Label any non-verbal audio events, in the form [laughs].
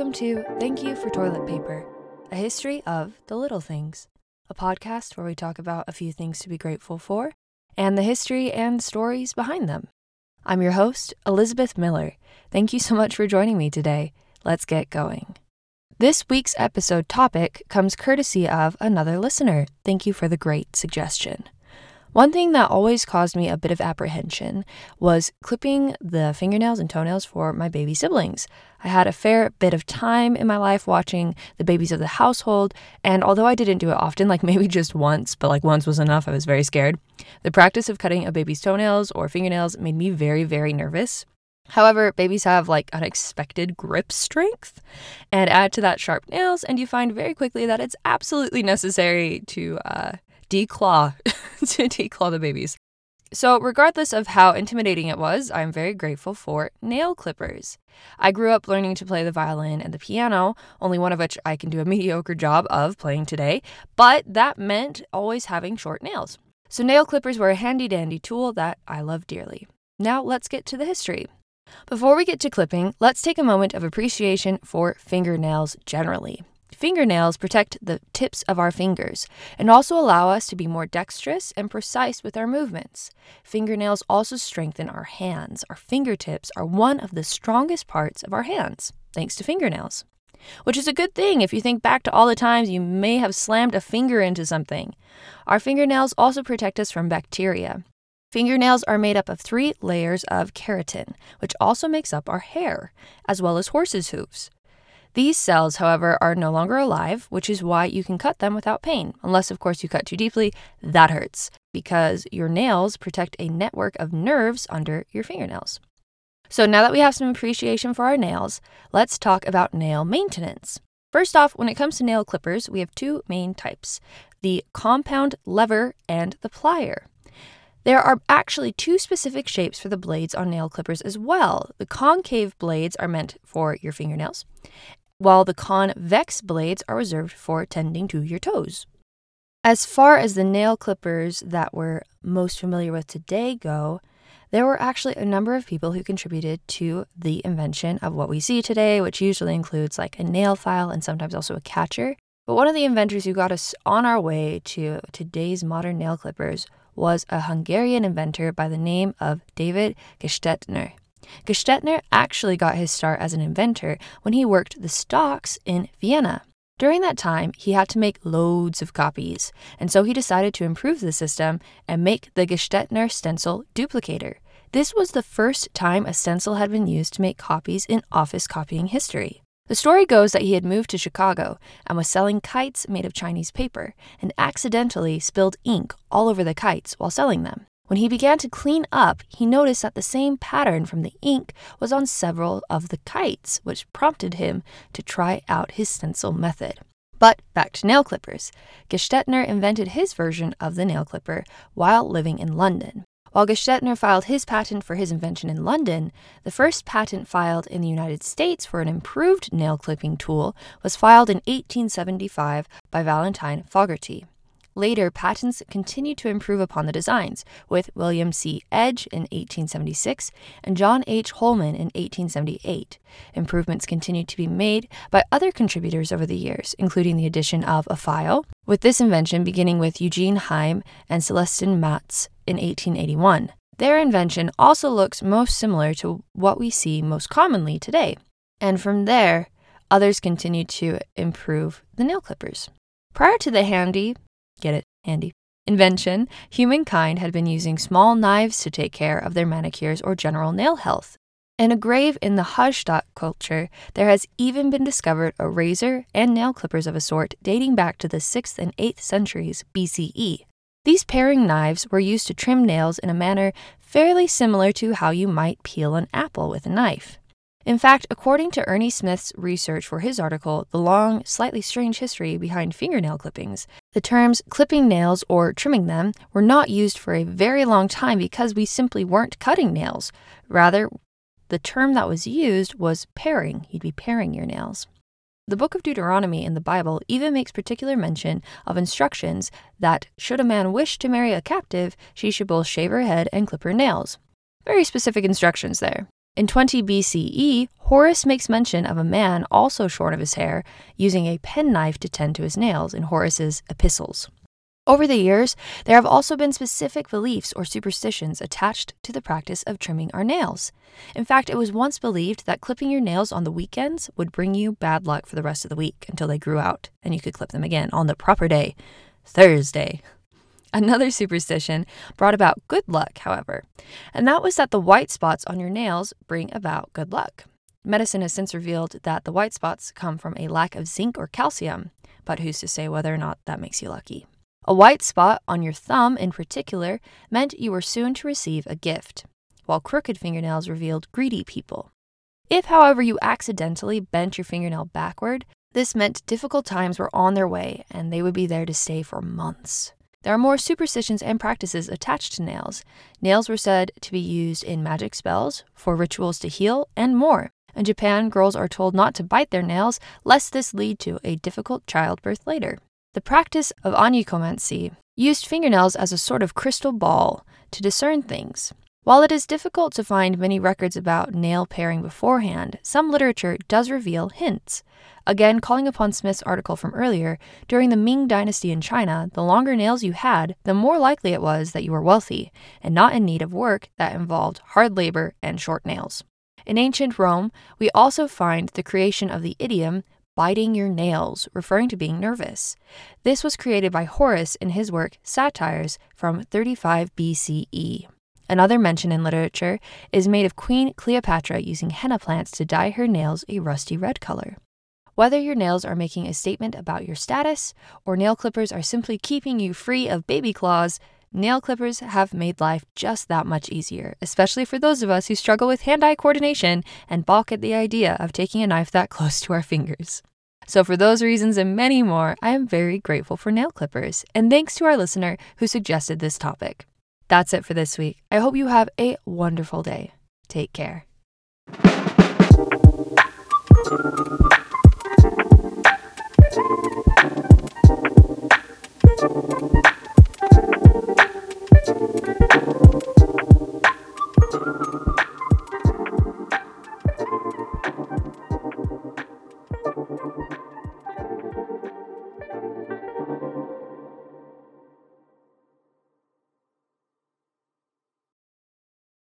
Welcome to Thank You for Toilet Paper, a history of the little things, a podcast where we talk about a few things to be grateful for and the history and stories behind them. I'm your host, Elizabeth Miller. Thank you so much for joining me today. Let's get going. This week's episode topic comes courtesy of another listener. Thank you for the great suggestion. One thing that always caused me a bit of apprehension was clipping the fingernails and toenails for my baby siblings. I had a fair bit of time in my life watching the babies of the household, and although I didn't do it often, like [laughs] maybe just once, but like once was enough, I was very scared. The practice of cutting a baby's toenails or fingernails made me very, very nervous. However, babies have like unexpected grip strength, and add to that sharp nails, and you find very quickly that it's absolutely necessary to uh, declaw [laughs] to declaw the babies. So, regardless of how intimidating it was, I'm very grateful for nail clippers. I grew up learning to play the violin and the piano, only one of which I can do a [laughs] mediocre job of playing today, but that meant always having short nails. So, nail clippers were a handy dandy tool that I love dearly. Now, let's get to the history. Before we get to clipping, let's take a moment of appreciation for fingernails generally. Fingernails protect the tips of our fingers and also allow us to be more dexterous and precise with our movements. Fingernails also strengthen our hands. Our fingertips are one of the strongest parts of our hands, thanks to fingernails. Which is a good thing if you think back to all the times you may have slammed a finger into something. Our fingernails also protect us from bacteria. Fingernails are made up of three layers of keratin, which also makes up our hair, as well as horses' hooves. These cells, however, are no longer alive, which is why you can cut them without pain, unless, of course, you cut too deeply. That hurts because your nails protect a network of nerves under your fingernails. So, now that we have some appreciation for our nails, let's talk about nail maintenance. First off, when it comes to nail clippers, we have two main types the compound lever and the plier. There are actually two specific shapes for the blades on nail clippers as well. The concave blades are meant for your fingernails, while the convex blades are reserved for tending to your toes. As far as the nail clippers that we're most familiar with today go, there were actually a number of people who contributed to the invention of what we see today, which usually includes like a nail file and sometimes also a catcher. But one of the inventors who got us on our way to today's modern nail clippers was a Hungarian inventor by the name of David Gestetner. Gestetner actually got his start as an inventor when he worked the stocks in Vienna. During that time, he had to make loads of copies, and so he decided to improve the system and make the Gestetner stencil duplicator. This was the first time a stencil had been used to make copies in office copying history. The story goes that he had moved to Chicago and was selling kites made of Chinese paper and accidentally spilled ink all over the kites while selling them. When he began to clean up, he noticed that the same pattern from the ink was on several of the kites, which prompted him to try out his stencil method. But back to nail clippers. Gestetner invented his version of the nail clipper while living in London. While Gestetner filed his patent for his invention in London, the first patent filed in the United States for an improved nail clipping tool was filed in 1875 by Valentine Fogarty. Later, patents continued to improve upon the designs, with William C. Edge in 1876 and John H. Holman in 1878. Improvements continued to be made by other contributors over the years, including the addition of a file, with this invention beginning with Eugene Heim and Celestin Matz in 1881. Their invention also looks most similar to what we see most commonly today. And from there, others continued to improve the nail clippers. Prior to the handy? Handy. Invention humankind had been using small knives to take care of their manicures or general nail health. In a grave in the Hallstatt culture, there has even been discovered a razor and nail clippers of a sort dating back to the 6th and 8th centuries BCE. These paring knives were used to trim nails in a manner fairly similar to how you might peel an apple with a knife. In fact, according to Ernie Smith's research for his article, The Long, Slightly Strange History Behind Fingernail Clippings, the terms clipping nails or trimming them were not used for a very long time because we simply weren't cutting nails. Rather, the term that was used was paring. You'd be paring your nails. The book of Deuteronomy in the Bible even makes particular mention of instructions that, should a man wish to marry a captive, she should both shave her head and clip her nails. Very specific instructions there. In 20 BCE, Horace makes mention of a man also shorn of his hair using a penknife to tend to his nails in Horace's epistles. Over the years, there have also been specific beliefs or superstitions attached to the practice of trimming our nails. In fact, it was once believed that clipping your nails on the weekends would bring you bad luck for the rest of the week until they grew out and you could clip them again on the proper day, Thursday. Another superstition brought about good luck, however, and that was that the white spots on your nails bring about good luck. Medicine has since revealed that the white spots come from a lack of zinc or calcium, but who's to say whether or not that makes you lucky? A white spot on your thumb, in particular, meant you were soon to receive a gift, while crooked fingernails revealed greedy people. If, however, you accidentally bent your fingernail backward, this meant difficult times were on their way and they would be there to stay for months. There are more superstitions and practices attached to nails. Nails were said to be used in magic spells, for rituals to heal, and more. In Japan, girls are told not to bite their nails lest this lead to a difficult childbirth later. The practice of onychomancy used fingernails as a sort of crystal ball to discern things. While it is difficult to find many records about nail paring beforehand, some literature does reveal hints. Again, calling upon Smith's article from earlier, during the Ming Dynasty in China, the longer nails you had, the more likely it was that you were wealthy and not in need of work that involved hard labor and short nails. In ancient Rome, we also find the creation of the idiom biting your nails, referring to being nervous. This was created by Horace in his work Satires from 35 BCE. Another mention in literature is made of Queen Cleopatra using henna plants to dye her nails a rusty red color. Whether your nails are making a statement about your status or nail clippers are simply keeping you free of baby claws, nail clippers have made life just that much easier, especially for those of us who struggle with hand eye coordination and balk at the idea of taking a knife that close to our fingers. So, for those reasons and many more, I am very grateful for nail clippers, and thanks to our listener who suggested this topic. That's it for this week. I hope you have a wonderful day. Take care.